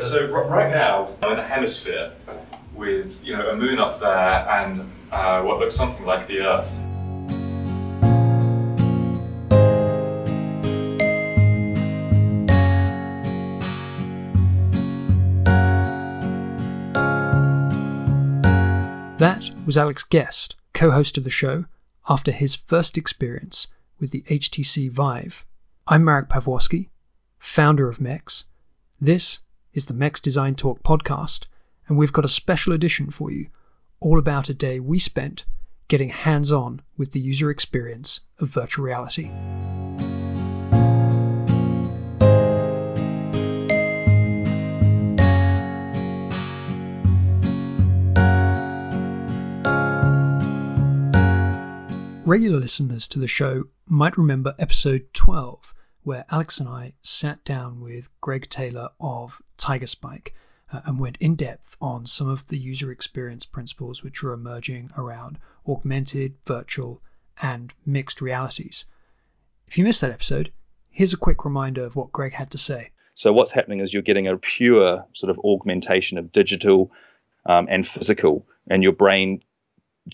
So right now I'm in a hemisphere with you know a moon up there and uh, what looks something like the Earth. That was Alex Guest, co host of the show, after his first experience with the HTC Vive. I'm Marek Pawłowski, founder of MEX. This is the MEX Design Talk podcast, and we've got a special edition for you, all about a day we spent getting hands on with the user experience of virtual reality. Regular listeners to the show might remember episode 12, where Alex and I sat down with Greg Taylor of Tigerspike uh, and went in depth on some of the user experience principles which are emerging around augmented, virtual, and mixed realities. If you missed that episode, here's a quick reminder of what Greg had to say. So, what's happening is you're getting a pure sort of augmentation of digital um, and physical, and your brain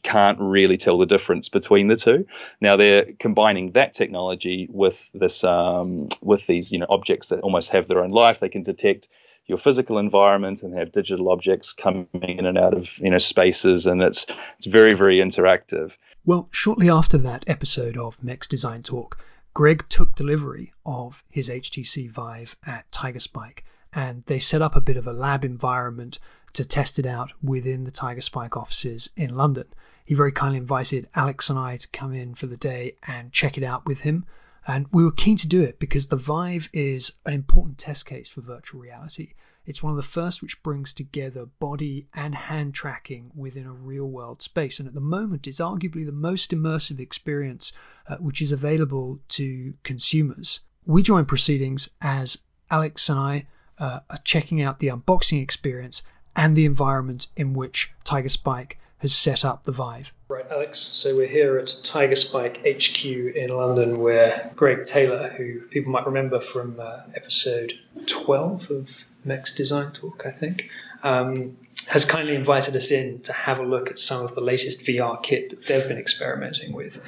can't really tell the difference between the two. Now they're combining that technology with this um, with these you know objects that almost have their own life. They can detect your physical environment and have digital objects coming in and out of you know spaces, and it's it's very very interactive. Well, shortly after that episode of MEX Design Talk, Greg took delivery of his HTC Vive at Tiger Spike, and they set up a bit of a lab environment to test it out within the Tiger Spike offices in London. He very kindly invited Alex and I to come in for the day and check it out with him. And we were keen to do it because the Vive is an important test case for virtual reality. It's one of the first which brings together body and hand tracking within a real world space. And at the moment, it's arguably the most immersive experience uh, which is available to consumers. We join proceedings as Alex and I uh, are checking out the unboxing experience and the environment in which Tiger Spike has set up the Vive. Right, Alex. So we're here at Tiger Spike HQ in London, where Greg Taylor, who people might remember from uh, episode 12 of MEX Design Talk, I think, um, has kindly invited us in to have a look at some of the latest VR kit that they've been experimenting with.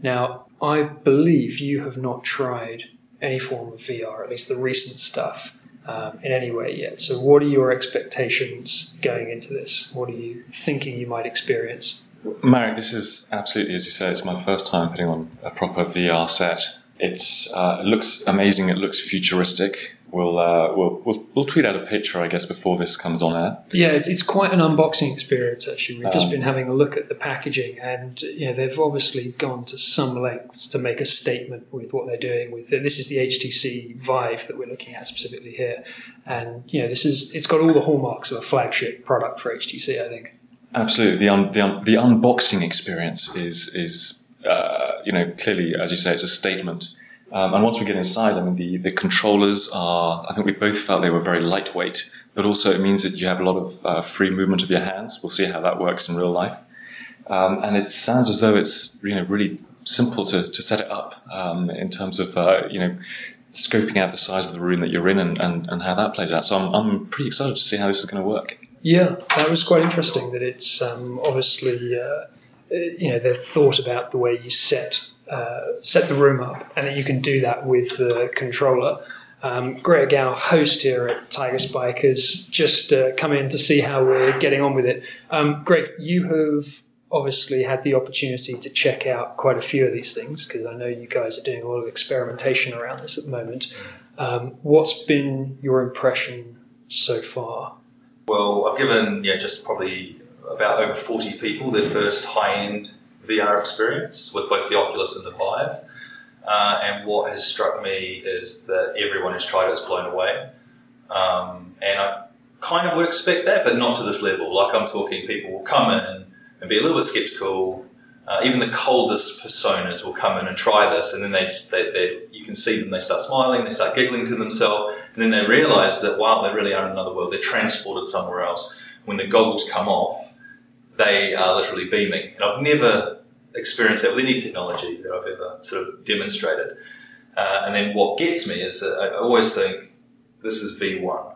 Now, I believe you have not tried any form of VR, at least the recent stuff um, in any way yet. So, what are your expectations going into this? What are you thinking you might experience? Marek, this is absolutely, as you say, it's my first time putting on a proper VR set. It's, uh, it looks amazing. It looks futuristic. We'll, uh, we'll, we'll, we'll tweet out a picture, I guess, before this comes on air. Yeah, it's quite an unboxing experience, actually. We've um, just been having a look at the packaging, and you know they've obviously gone to some lengths to make a statement with what they're doing. With this is the HTC Vive that we're looking at specifically here, and you know this is it's got all the hallmarks of a flagship product for HTC, I think. Absolutely, the un, the, un, the unboxing experience is is uh, you know clearly, as you say, it's a statement um, and once we get inside, I mean, the, the controllers are, I think we both felt they were very lightweight, but also it means that you have a lot of uh, free movement of your hands. We'll see how that works in real life. Um, and it sounds as though it's, you know, really simple to, to set it up um, in terms of, uh, you know, scoping out the size of the room that you're in and, and, and how that plays out. So I'm, I'm pretty excited to see how this is going to work. Yeah, that was quite interesting that it's um, obviously, uh, you know, they've thought about the way you set uh, set the room up, and that you can do that with the controller. Um, Greg, our host here at Tigerspike, has just uh, come in to see how we're getting on with it. Um, Greg, you have obviously had the opportunity to check out quite a few of these things because I know you guys are doing a lot of experimentation around this at the moment. Um, what's been your impression so far? Well, I've given yeah just probably about over 40 people their first high-end VR experience with both the Oculus and the Vive. Uh, and what has struck me is that everyone who's tried it is blown away. Um, and I kind of would expect that, but not to this level. Like I'm talking, people will come in and be a little bit skeptical. Uh, even the coldest personas will come in and try this, and then they, they, they, you can see them. They start smiling, they start giggling to themselves, and then they realise that wow, they really are in another world. They're transported somewhere else. When the goggles come off, they are literally beaming. And I've never experienced that with any technology that I've ever sort of demonstrated. Uh, and then what gets me is that I always think this is V1.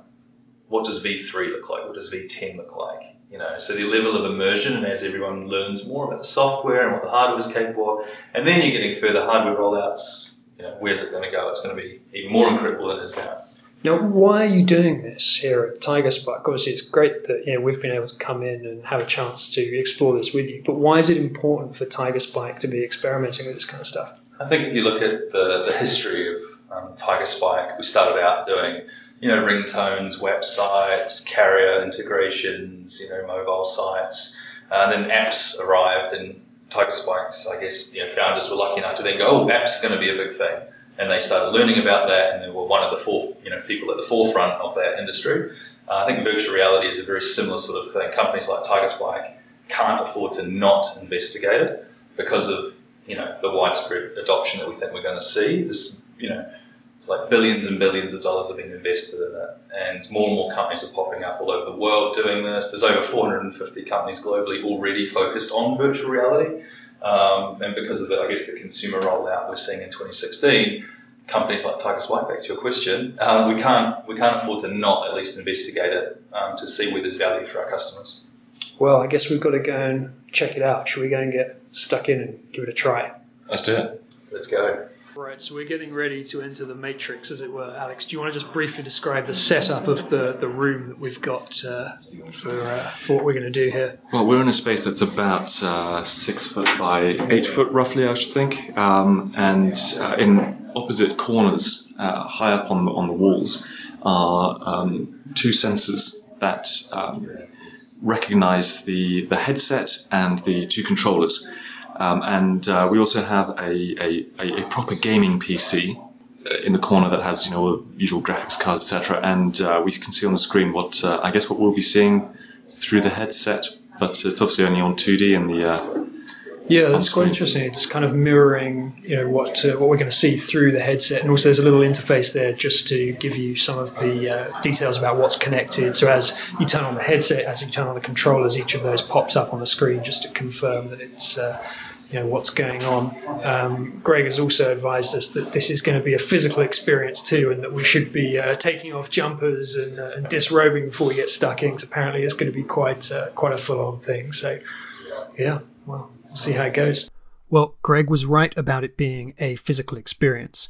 what does V3 look like? What does V10 look like? You know, so the level of immersion, and as everyone learns more about the software and what the hardware is capable of, and then you're getting further hardware rollouts. You know, where's it going to go? It's going to be even more incredible than it is now. Now, why are you doing this here at Tiger Spike? Obviously, it's great that you know, we've been able to come in and have a chance to explore this with you. But why is it important for Tiger Spike to be experimenting with this kind of stuff? I think if you look at the, the history of um, Tiger Spike, we started out doing you know ringtones, websites, carrier integrations, you know mobile sites, uh, and then apps arrived and Tiger Spikes. I guess you know founders were lucky enough to then go, oh, apps are going to be a big thing and they started learning about that, and they were one of the four, you know, people at the forefront of that industry. Uh, I think virtual reality is a very similar sort of thing. Companies like Tiger Spike can't afford to not investigate it because of you know the widespread adoption that we think we're going to see. This, you know, it's like billions and billions of dollars are being invested in it, and more and more companies are popping up all over the world doing this. There's over 450 companies globally already focused on virtual reality. Um, and because of the, I guess, the consumer rollout we're seeing in 2016, companies like Tigers Spike, back to your question, um, we can't we can't afford to not at least investigate it um, to see where there's value for our customers. Well, I guess we've got to go and check it out. Should we go and get stuck in and give it a try? Let's do it. Let's go. Right, so we're getting ready to enter the matrix, as it were. Alex, do you want to just briefly describe the setup of the, the room that we've got uh, for, uh, for what we're going to do here? Well, we're in a space that's about uh, six foot by eight foot, roughly, I should think. Um, and uh, in opposite corners, uh, high up on the, on the walls, are um, two sensors that um, recognize the, the headset and the two controllers. Um, and uh, we also have a, a, a, proper gaming PC uh, in the corner that has you know usual graphics cards etc. And uh, we can see on the screen what uh, I guess what we'll be seeing through the headset, but it's obviously only on 2D and the uh, yeah, that's quite interesting. It's kind of mirroring, you know, what uh, what we're going to see through the headset, and also there's a little interface there just to give you some of the uh, details about what's connected. So as you turn on the headset, as you turn on the controllers, each of those pops up on the screen just to confirm that it's. Uh, you know what's going on. Um, Greg has also advised us that this is going to be a physical experience too, and that we should be uh, taking off jumpers and, uh, and, disrobing before we get stuck in. Because apparently it's going to be quite uh, quite a full-on thing. So, yeah, well, we'll see how it goes. Well, Greg was right about it being a physical experience.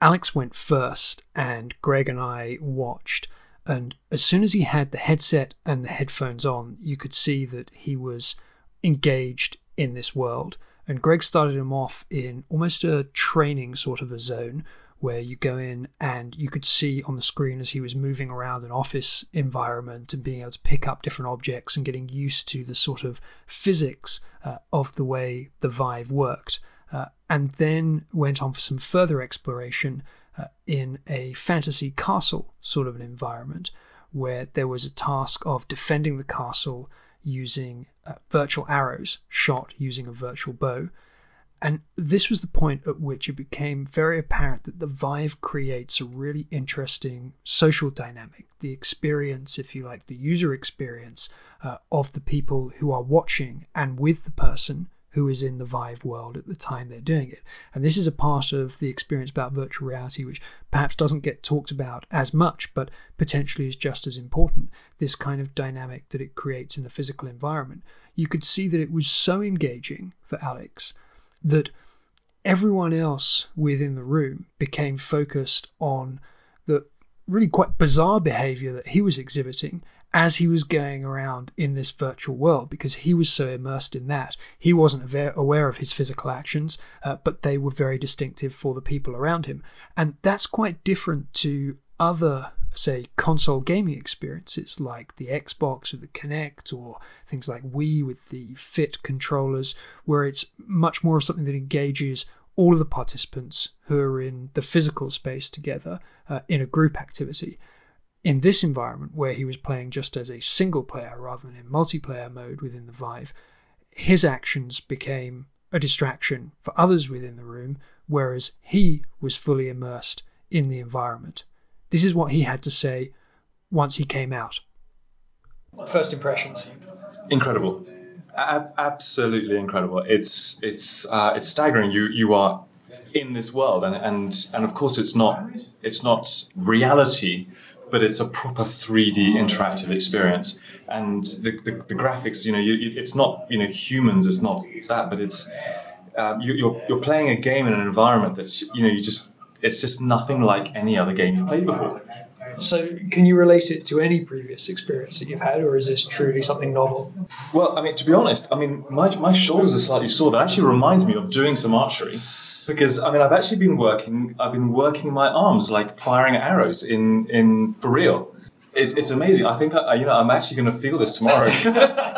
Alex went first, and Greg and I watched. And as soon as he had the headset and the headphones on, you could see that he was engaged in this world. And Greg started him off in almost a training sort of a zone where you go in and you could see on the screen as he was moving around an office environment and being able to pick up different objects and getting used to the sort of physics uh, of the way the Vive worked. Uh, and then went on for some further exploration uh, in a fantasy castle sort of an environment where there was a task of defending the castle using uh, virtual arrows shot using a virtual bow. And this was the point at which it became very apparent that the Vive creates a really interesting social dynamic, the experience, if you like, the user experience uh, of the people who are watching and with the person who is in the Vive world at the time they're doing it. And this is a part of the experience about virtual reality which perhaps doesn't get talked about as much, but potentially is just as important. This kind of dynamic that it creates in the physical environment. You could see that it was so engaging for Alex that everyone else within the room became focused on the really quite bizarre behavior that he was exhibiting as he was going around in this virtual world because he was so immersed in that. He wasn't aware of his physical actions, uh, but they were very distinctive for the people around him. And that's quite different to other, say, console gaming experiences like the Xbox or the Kinect or things like Wii with the Fit controllers, where it's much more of something that engages all of the participants who are in the physical space together uh, in a group activity in this environment where he was playing just as a single player rather than in multiplayer mode within the Vive, his actions became a distraction for others within the room, whereas he was fully immersed in the environment. This is what he had to say once he came out. First impressions. Incredible, A- absolutely incredible. It's it's uh, it's staggering. You you are in this world, and, and and of course it's not it's not reality but it's a proper 3D interactive experience. And the, the, the graphics, you know, you, it's not you know humans, it's not that, but it's uh, you, you're you're playing a game in an environment that's you know you just it's just nothing like any other game you've played before. So, can you relate it to any previous experience that you've had, or is this truly something novel? Well, I mean, to be honest, I mean, my, my shoulders are slightly sore. That actually reminds me of doing some archery because I mean, I've actually been working. I've been working my arms, like firing arrows in in for real. It's, it's amazing. I think I, you know I'm actually going to feel this tomorrow.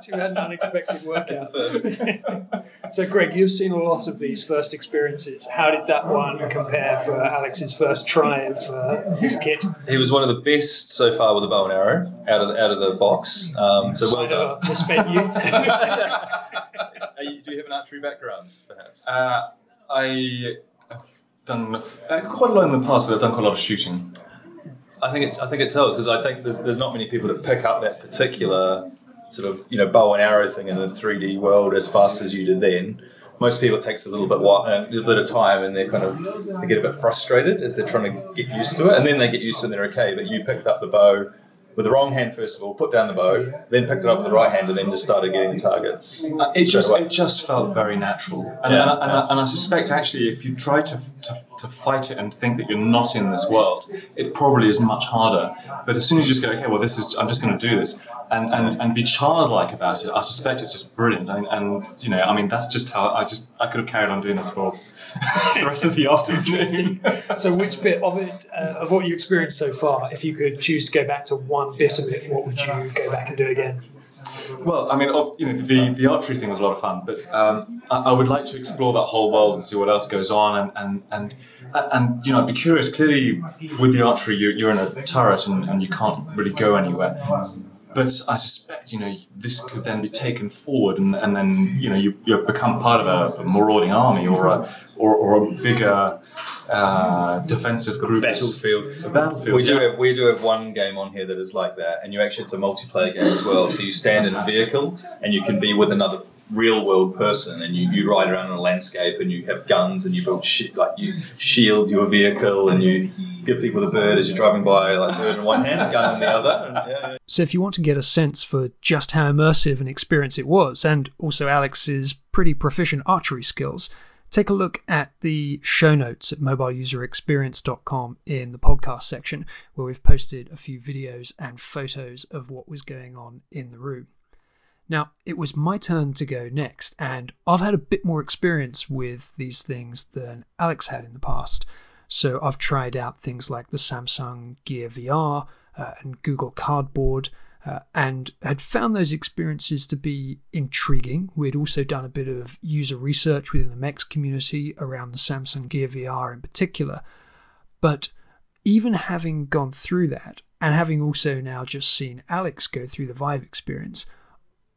So we had an unexpected workout. It's a first. So, Greg, you've seen a lot of these first experiences. How did that one compare for Alex's first try of uh, this kit? He was one of the best so far with a bow and arrow out of the, out of the box. Um, so well done. a misspent youth. Are you, do you have an archery background, perhaps? Uh, I have done uh, quite a lot in the past. I've done quite a lot of shooting. I think it's I think it tells because I think there's, there's not many people that pick up that particular sort of you know bow and arrow thing in the 3D world as fast as you did then. Most people it takes a little bit while, a little bit of time, and they're kind of they get a bit frustrated as they're trying to get used to it, and then they get used to it and they're okay. But you picked up the bow with the wrong hand first of all, put down the bow, then picked it up with the right hand, and then just started getting the targets. Uh, It just away. it just felt very natural, and, Yeah. and, I- and, I, and I suspect actually if you try to, to to fight it and think that you're not in this world, it probably is much harder. But as soon as you just go, okay, well this is I'm just going to do this, and, and, and be childlike about it, I suspect it's just brilliant. And, and you know, I mean that's just how I just I could have carried on doing this for the rest of the afternoon. so, which bit of it, uh, of what you experienced so far, if you could choose to go back to one bit of it, what would you go back and do again? Well, I mean, you know, the the archery thing was a lot of fun, but um, I, I would like to explore that whole world and see what else goes on, and and and, and you know, I'd be curious. Clearly, with the archery, you're, you're in a turret and, and you can't really go anywhere. But I suspect, you know, this could then be taken forward, and, and then you know, you, you become part of a, a marauding army or a or, or a bigger uh, defensive group. Battlefield. A battlefield. We do yeah. have we do have one game on here that is like that, and you actually it's a multiplayer game as well. So you stand in a vehicle and you can be with another real world person, and you, you ride around in a landscape, and you have guns, and you build shit like you shield your vehicle, and you give people the bird as you're driving by, like bird in one hand, gun in the other. And, yeah, yeah. So, if you want to get a sense for just how immersive an experience it was, and also Alex's pretty proficient archery skills, take a look at the show notes at mobileuserexperience.com in the podcast section, where we've posted a few videos and photos of what was going on in the room. Now, it was my turn to go next, and I've had a bit more experience with these things than Alex had in the past. So I've tried out things like the Samsung Gear VR uh, and Google Cardboard, uh, and had found those experiences to be intriguing. We'd also done a bit of user research within the MEX community around the Samsung Gear VR in particular. But even having gone through that, and having also now just seen Alex go through the Vive experience,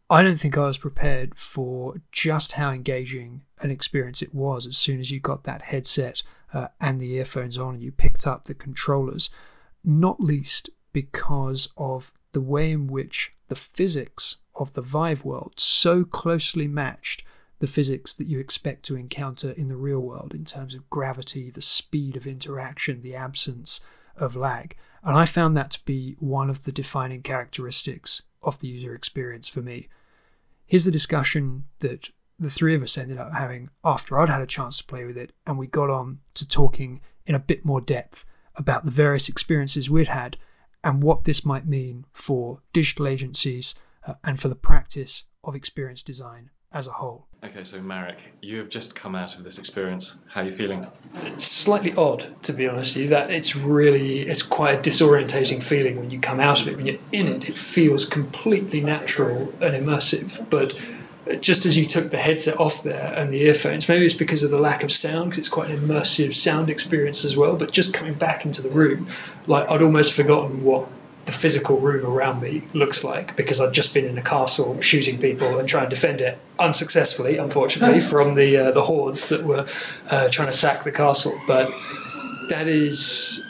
I don't think I was prepared for just how engaging an experience it was as soon as you got that headset uh, and the earphones on and you picked up the controllers, not least because of the way in which the physics of the Vive world so closely matched the physics that you expect to encounter in the real world in terms of gravity, the speed of interaction, the absence of lag. And I found that to be one of the defining characteristics of the user experience for me. Here's the discussion that the three of us ended up having after I'd had a chance to play with it, and we got on to talking in a bit more depth about the various experiences we'd had and what this might mean for digital agencies uh, and for the practice of experience design as a whole. Okay, so Marek, you have just come out of this experience. How are you feeling? It's slightly odd, to be honest with you, that it's really it's quite a disorientating feeling when you come out of it. When you're in it, it feels completely natural and immersive. But just as you took the headset off there and the earphones, maybe it's because of the lack of sound, because it's quite an immersive sound experience as well. But just coming back into the room, like I'd almost forgotten what the physical room around me looks like because I'd just been in a castle shooting people and trying to defend it unsuccessfully, unfortunately, from the uh, the hordes that were uh, trying to sack the castle. But that is,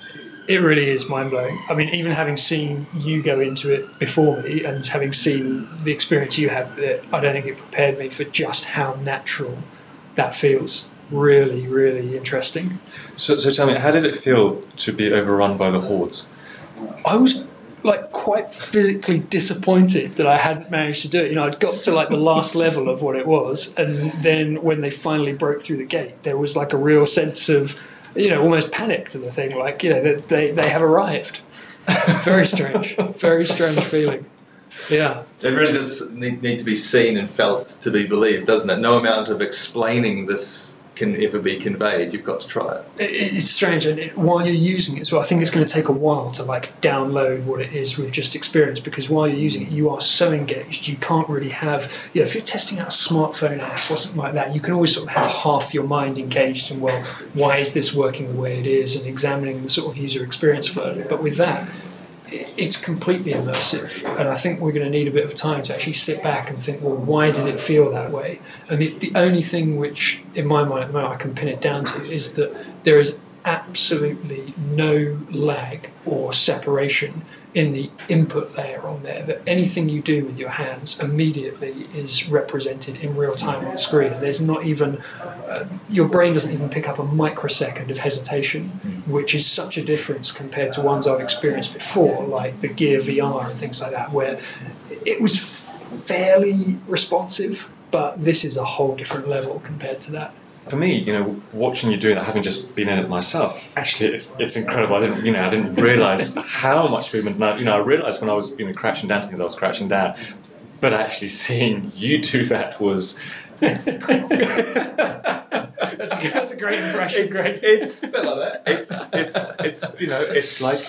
it really is mind blowing. I mean, even having seen you go into it before me and having seen the experience you had with it, I don't think it prepared me for just how natural that feels. really, really interesting. So, so tell me, how did it feel to be overrun by the hordes? I was like quite physically disappointed that I hadn't managed to do it. You know, I'd got to like the last level of what it was, and then when they finally broke through the gate, there was like a real sense of, you know, almost panic to the thing. Like, you know, that they they have arrived. Very strange, very strange feeling. Yeah. It really does need, need to be seen and felt to be believed, doesn't it? No amount of explaining this can ever be conveyed. You've got to try it. it it's strange, and it, while you're using it, so I think it's going to take a while to like download what it is we've just experienced. Because while you're using it, you are so engaged, you can't really have. You know, if you're testing out a smartphone app or something like that, you can always sort of have half your mind engaged in well, why is this working the way it is, and examining the sort of user experience further. But with that, it's completely immersive, and I think we're going to need a bit of time to actually sit back and think, well, why did it feel that way? And the, the only thing which, in my mind, at the moment, I can pin it down to is that there is absolutely no lag or separation in the input layer on there that anything you do with your hands immediately is represented in real time on the screen. There's not even, uh, your brain doesn't even pick up a microsecond of hesitation, which is such a difference compared to ones I've experienced before, like the Gear VR and things like that, where it was fairly responsive, but this is a whole different level compared to that for me, you know, watching you doing that, having just been in it myself, actually, it's it's incredible. I didn't, you know, I didn't realize how much movement. Now, you know, I realized when I was, you know, crashing down things, I was crashing down, but actually seeing you do that was. that's, a, that's a great impression. It's, great. It's, it's it's it's you know it's like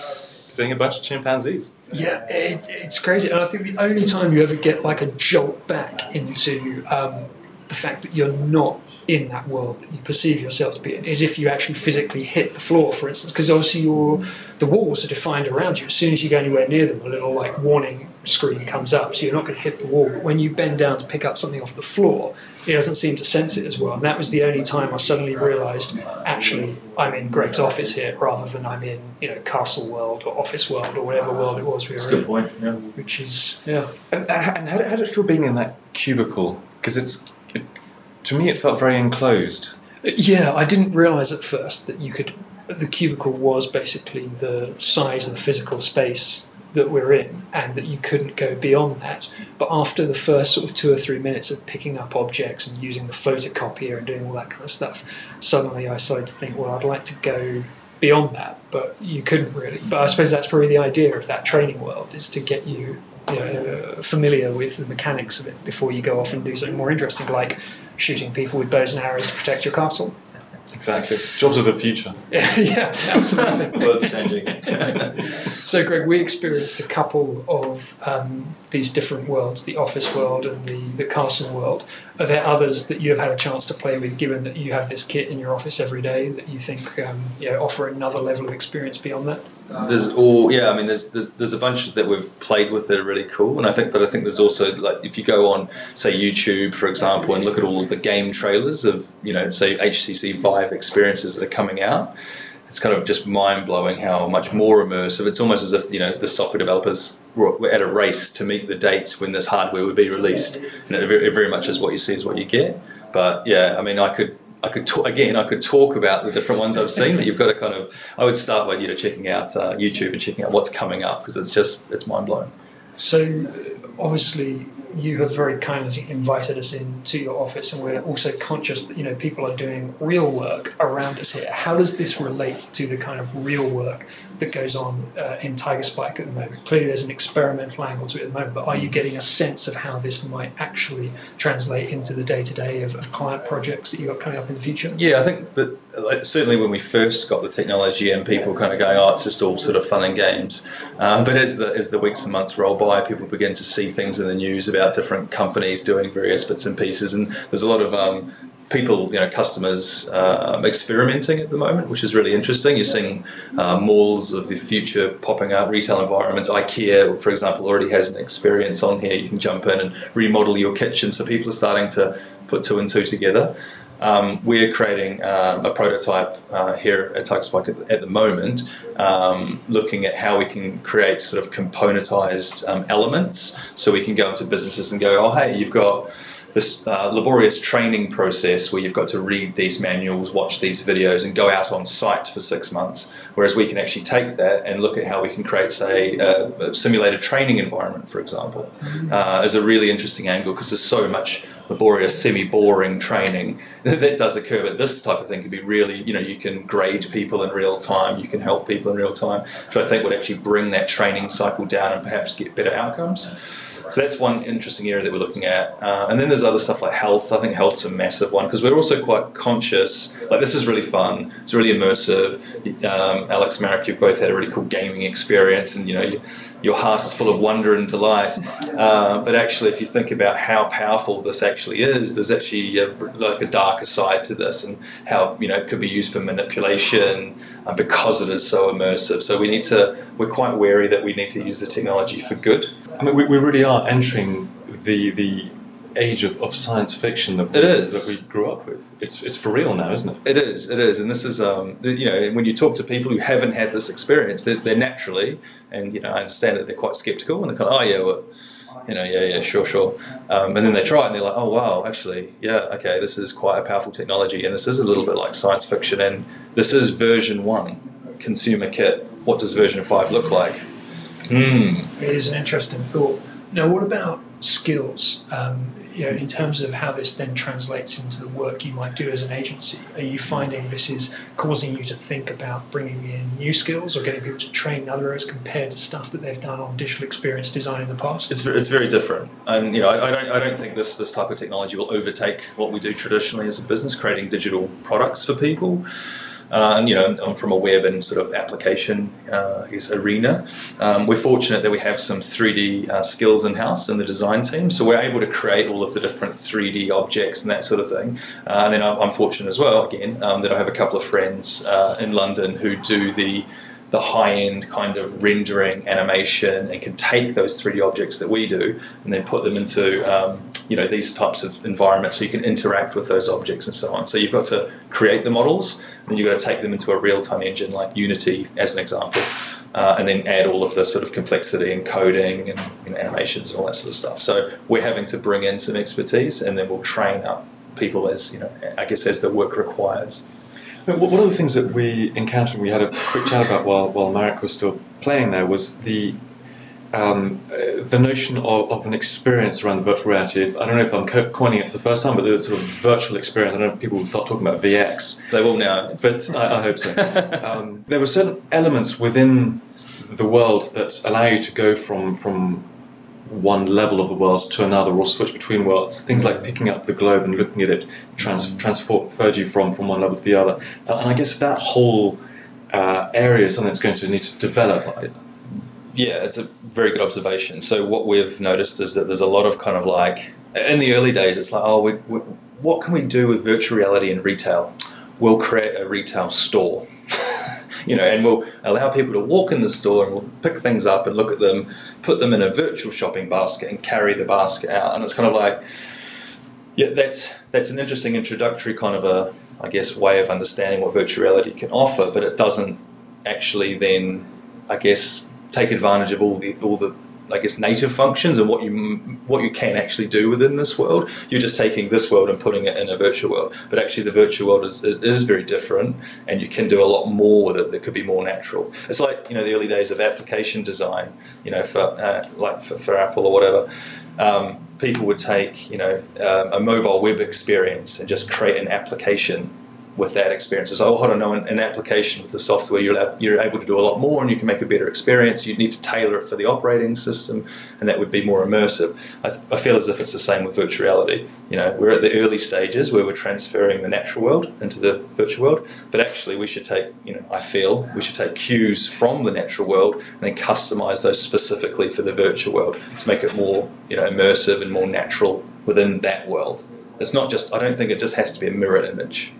seeing a bunch of chimpanzees. Yeah, it, it's crazy, and I think the only time you ever get like a jolt back into um, the fact that you're not in that world that you perceive yourself to be in is if you actually physically hit the floor, for instance, because obviously your the walls are defined around you. As soon as you go anywhere near them, a little like warning screen comes up, so you're not going to hit the wall. But when you bend down to pick up something off the floor, it doesn't seem to sense it as well. And that was the only time I suddenly realised actually I'm in Greg's office here rather than I'm in you know Castle World or Office World or whatever world it was we were That's a in. good point. Yeah. Which is yeah. And, and how, did, how did it feel being in that cubicle? Because it's it, to me, it felt very enclosed. Yeah, I didn't realize at first that you could. The cubicle was basically the size of the physical space that we're in, and that you couldn't go beyond that. But after the first sort of two or three minutes of picking up objects and using the photocopier and doing all that kind of stuff, suddenly I started to think, well, I'd like to go beyond that, but you couldn't really. But I suppose that's probably the idea of that training world is to get you, you know, familiar with the mechanics of it before you go off and do something more interesting, like shooting people with bows and arrows to protect your castle. Exactly. Jobs of the future. yeah, absolutely. World's changing. So, Greg, we experienced a couple of um, these different worlds, the office world and the, the castle world. Are there others that you have had a chance to play with, given that you have this kit in your office every day, that you think um, you know, offer another level of experience beyond that? There's all yeah. I mean, there's, there's there's a bunch that we've played with that are really cool, and I think, but I think there's also like if you go on say YouTube, for example, and look at all of the game trailers of you know say HTC Vive experiences that are coming out, it's kind of just mind blowing how much more immersive. It's almost as if you know the software developers were at a race to meet the date when this hardware would be released, and it very, much is what you see is what you get. But yeah, I mean, I could I could talk, again I could talk about the different ones I've seen, but you've got to kind of I would start by you know checking out uh, YouTube and checking out what's coming up because it's just it's mind blowing. So, obviously, you have very kindly invited us into your office, and we're also conscious that you know people are doing real work around us here. How does this relate to the kind of real work that goes on uh, in Tiger Spike at the moment? Clearly, there's an experimental angle to it at the moment, but are you getting a sense of how this might actually translate into the day to day of client projects that you've got coming up in the future? Yeah, I think that certainly when we first got the technology and people kind of going, oh, it's just all sort of fun and games. Uh, but as the as the weeks and months roll by, people begin to see things in the news about different companies doing various bits and pieces, and there's a lot of um, people, you know, customers um, experimenting at the moment, which is really interesting. You're seeing uh, malls of the future popping up, retail environments. IKEA, for example, already has an experience on here. You can jump in and remodel your kitchen, so people are starting to put two and two together. Um, we're creating uh, a prototype uh, here at Tiger at, at the moment, um, looking at how we can create sort of componentized um, elements. So we can go into businesses and go, oh, hey, you've got this uh, laborious training process where you've got to read these manuals, watch these videos, and go out on site for six months. Whereas we can actually take that and look at how we can create, say, a, a simulated training environment, for example, uh, as a really interesting angle because there's so much laborious, semi-boring training that does occur. But this type of thing can be really, you know, you can grade people in real time, you can help people in real time, which I think would actually bring that training cycle down and perhaps get better outcomes. So that's one interesting area that we're looking at. Uh, and then there's other stuff like health. I think health's a massive one because we're also quite conscious. Like this is really fun. It's really immersive. Um, Alex, Marek, you've both had a really cool gaming experience, and you know you, your heart is full of wonder and delight. Uh, but actually, if you think about how powerful this actually is, there's actually a, like a darker side to this, and how you know it could be used for manipulation uh, because it is so immersive. So we need to. We're quite wary that we need to use the technology for good. I mean, we, we really are entering the the age of, of science fiction that we, It is. that we grew up with. It's it's for real now, isn't it? It is, it is, and this is, um, you know, when you talk to people who haven't had this experience, they're, they're naturally, and you know, I understand that they're quite skeptical, and they're kind of, oh yeah, well, you know, yeah, yeah, sure, sure, um, and then they try it, and they're like, oh wow, actually, yeah, okay, this is quite a powerful technology, and this is a little bit like science fiction, and this is version one consumer kit. What does version five look like? Hmm. It is an interesting thought. Now, what about skills? Um, you know, in terms of how this then translates into the work you might do as an agency, are you finding this is causing you to think about bringing in new skills or getting people to train in other areas compared to stuff that they've done on digital experience design in the past? It's, it's very different, and you know I, I don't I don't think this this type of technology will overtake what we do traditionally as a business, creating digital products for people. Uh, and you know, from a web and sort of application uh, arena. Um, we're fortunate that we have some 3D uh, skills in house in the design team, so we're able to create all of the different 3D objects and that sort of thing. Uh, and then I'm, I'm fortunate as well, again, um, that I have a couple of friends uh, in London who do the the high-end kind of rendering animation and can take those 3D objects that we do and then put them into um, you know these types of environments so you can interact with those objects and so on. So you've got to create the models, and you've got to take them into a real-time engine like Unity as an example, uh, and then add all of the sort of complexity and coding and you know, animations and all that sort of stuff. So we're having to bring in some expertise, and then we'll train up people as you know I guess as the work requires. One of the things that we encountered, we had a quick chat about while, while Marek was still playing there, was the um, uh, the notion of, of an experience around the virtual reality. I don't know if I'm co- coining it for the first time, but the sort of virtual experience. I don't know if people will start talking about VX, They will now. but I, I hope so. Um, there were certain elements within the world that allow you to go from from one level of the world to another or switch between worlds. Things like picking up the globe and looking at it trans- transferred you from, from one level to the other. And I guess that whole uh, area is something that's going to need to develop. Yeah, it's a very good observation. So what we've noticed is that there's a lot of kind of like in the early days, it's like, oh, we, we, what can we do with virtual reality in retail? We'll create a retail store, you know, and we'll allow people to walk in the store and we'll pick things up and look at them, put them in a virtual shopping basket and carry the basket out. And it's kind of like, yeah, that's that's an interesting introductory kind of a, I guess, way of understanding what virtual reality can offer, but it doesn't actually then, I guess, take advantage of all the all the I guess native functions and what you what you can actually do within this world. You're just taking this world and putting it in a virtual world, but actually the virtual world is is very different, and you can do a lot more with it that could be more natural. It's like you know the early days of application design, you know, for uh, like for, for Apple or whatever. Um, people would take you know um, a mobile web experience and just create an application with that experience. It's oh, I don't know, an, application with the software, you're, you're able to do a lot more and you can make a better experience. You need to tailor it for the operating system, and that would be more immersive. I, I feel as if it's the same with virtual reality. You know, we're at the early stages where we're transferring the natural world into the virtual world, but actually we should take, you know, I feel we should take cues from the natural world and then customize those specifically for the virtual world to make it more, you know, immersive and more natural within that world. It's not just. I don't think it just has to be a mirror image.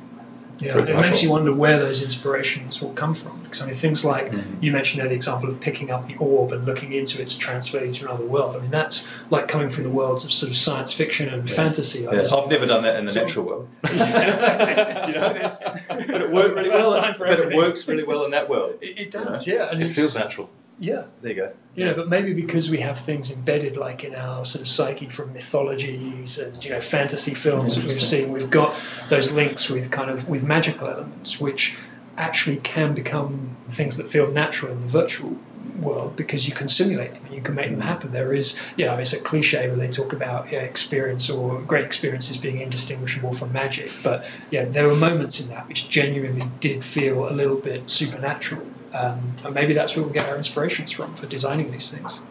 Yeah, it makes you wonder where those inspirations will come from. Because I mean, things like mm-hmm. you mentioned there the example of picking up the orb and looking into it to transfer you to another world. I mean, that's like coming from the worlds of sort of science fiction and fantasy. Like Yeah, there's- I've never done that in the Sort of- natural world. Do you know, it's- but it worked really well. time for But it works really well in that world. It, it does, yeah. And It feels natural. Yeah. There you go. You know, but maybe because we have things embedded like in our sort of psyche from mythologies and you know fantasy films that we've seen, we've got those links with kind of with magical elements, which actually can become things that feel natural in the virtual world because you can simulate them and you can make them happen. There is, yeah, I mean, it's a cliche where they talk about yeah, experience or great experiences being indistinguishable from magic, but yeah, there were moments in that which genuinely did feel a little bit supernatural, um, and maybe that's where we get our inspirations from for designing these things.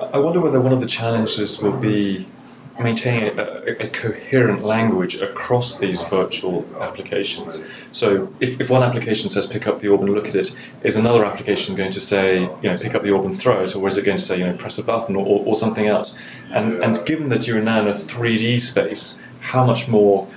I wonder whether one of the challenges will be maintaining a, a, coherent language across these virtual applications. So if, if one application says pick up the orb and look at it, is another application going to say, you know, pick up the orb and throw it, or is it going to say, you know, press a button or, or, or something else? And, and given that you're now in a 3D space, how much more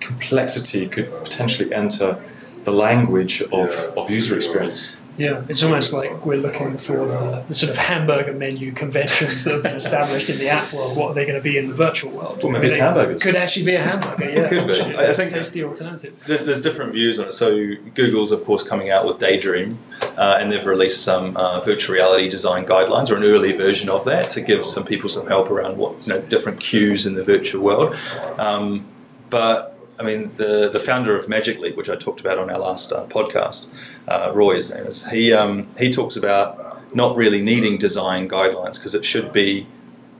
complexity could potentially enter the language of, of user experience? Yeah, it's almost like we're looking for the, the, sort of hamburger menu conventions that have been established in the app world. What are they going to be in the virtual world? Well, maybe it's hamburgers. Could actually be a hamburger. Yeah, could be. I think tasty alternative. There's, there's, different views on it. So Google's of course coming out with Daydream, uh, and they've released some uh, virtual reality design guidelines or an early version of that to give some people some help around what you know different cues in the virtual world. Um, but I mean, the the founder of Magic Leap, which I talked about on our last uh, podcast, uh, Roy, his name is. He um, he talks about not really needing design guidelines because it should be,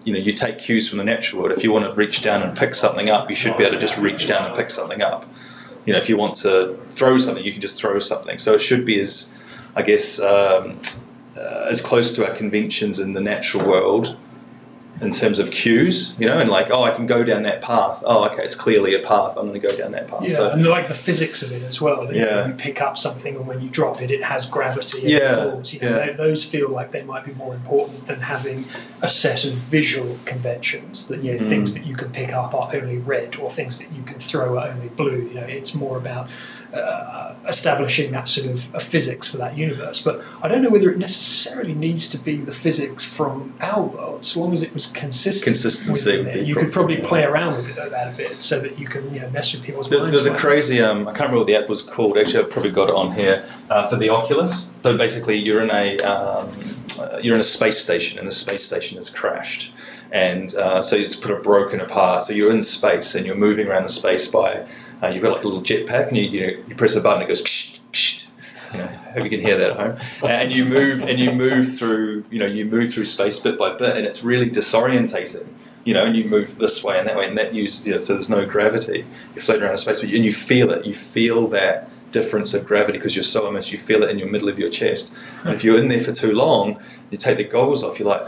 you know, you take cues from the natural world. If you want to reach down and pick something up, you should be able to just reach down and pick something up. You know, if you want to throw something, you can just throw something. So it should be as, I guess, um, uh, as close to our conventions in the natural world in terms of cues, you know, and like, oh, I can go down that path. Oh, okay, it's clearly a path. I'm going to go down that path. Yeah, so, and like the physics of it as well. Yeah. You pick up something, and when you drop it, it has gravity. And yeah. Falls. You know, yeah. they, those feel like they might be more important than having a set of visual conventions. That you know, Mm. things that you can pick up are only red, or things that you can throw are only blue. You know, it's more about uh, establishing that sort of a physics for that universe. But I don't know whether it necessarily needs to be the physics from our world, as long as it was consistent. Consistency within would there. be You could probably- probably play around with it that a bit, so that you can you know mess with people's There- minds. There's a crazy, um, I can't remember what the app was called. Actually, I've probably got it on here uh, for the Oculus. So basically, you're in a um, uh, you're in a space station, and the space station has crashed, and uh, so it's put a broken apart. So you're in space, and you're moving around the space by uh, you've got like a little jetpack, and you you, you press a button, it goes. Ksh, ksh, you know, hope you can hear that at home. And you move and you move through, you know, you move through space bit by bit, and it's really disorientating. You know, and you move this way and that way, and that use, you know, so there's no gravity. You're floating around in space, but you, and you feel it. You feel that difference of gravity because you're so immersed. You feel it in your middle of your chest. And if you're in there for too long, you take the goggles off. You're like,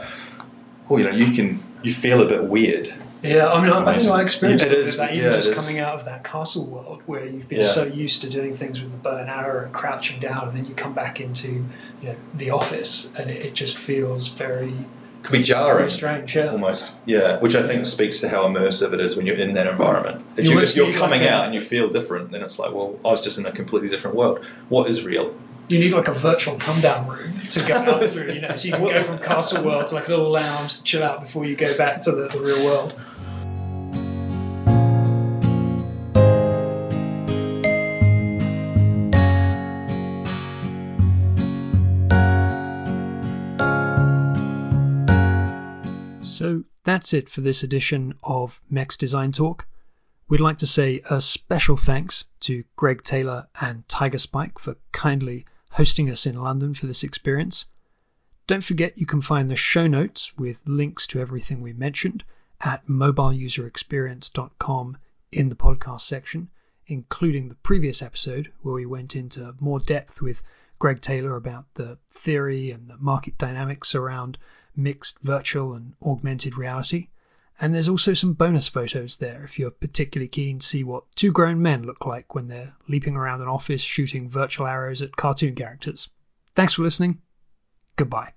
oh, you know, you can you feel a bit weird. Yeah, I mean, I, I think I experienced It of that, even yeah, just is. coming out of that castle world where you've been Yeah. so used to doing things with the bow and arrow and crouching down, and then you come back into you know the office, and it, it just feels very, Could be jarring. strange. Yeah. Almost, yeah. Which I think speaks to how immersive it is when you're in that environment. If, You if you're coming like a- out and you feel different, then it's like, well, I was just in a completely different world. What is real? You need like a virtual come down room to go up through, you know, so you can go from castle world to like a little lounge to chill out before you go back to the, the real world. That's it for this edition of Mex Design Talk. We'd like to say a special thanks to Greg Taylor and Tiger Spike for kindly hosting us in London for this experience. Don't forget you can find the show notes with links to everything we mentioned at mobileuserexperience.com in the podcast section, including the previous episode where we went into more depth with Greg Taylor about the theory and the market dynamics around mixed virtual and augmented reality. And there's also some bonus photos there if you're particularly keen to see what two grown men look like when they're leaping around an office shooting virtual arrows at cartoon characters. Thanks for listening. Goodbye.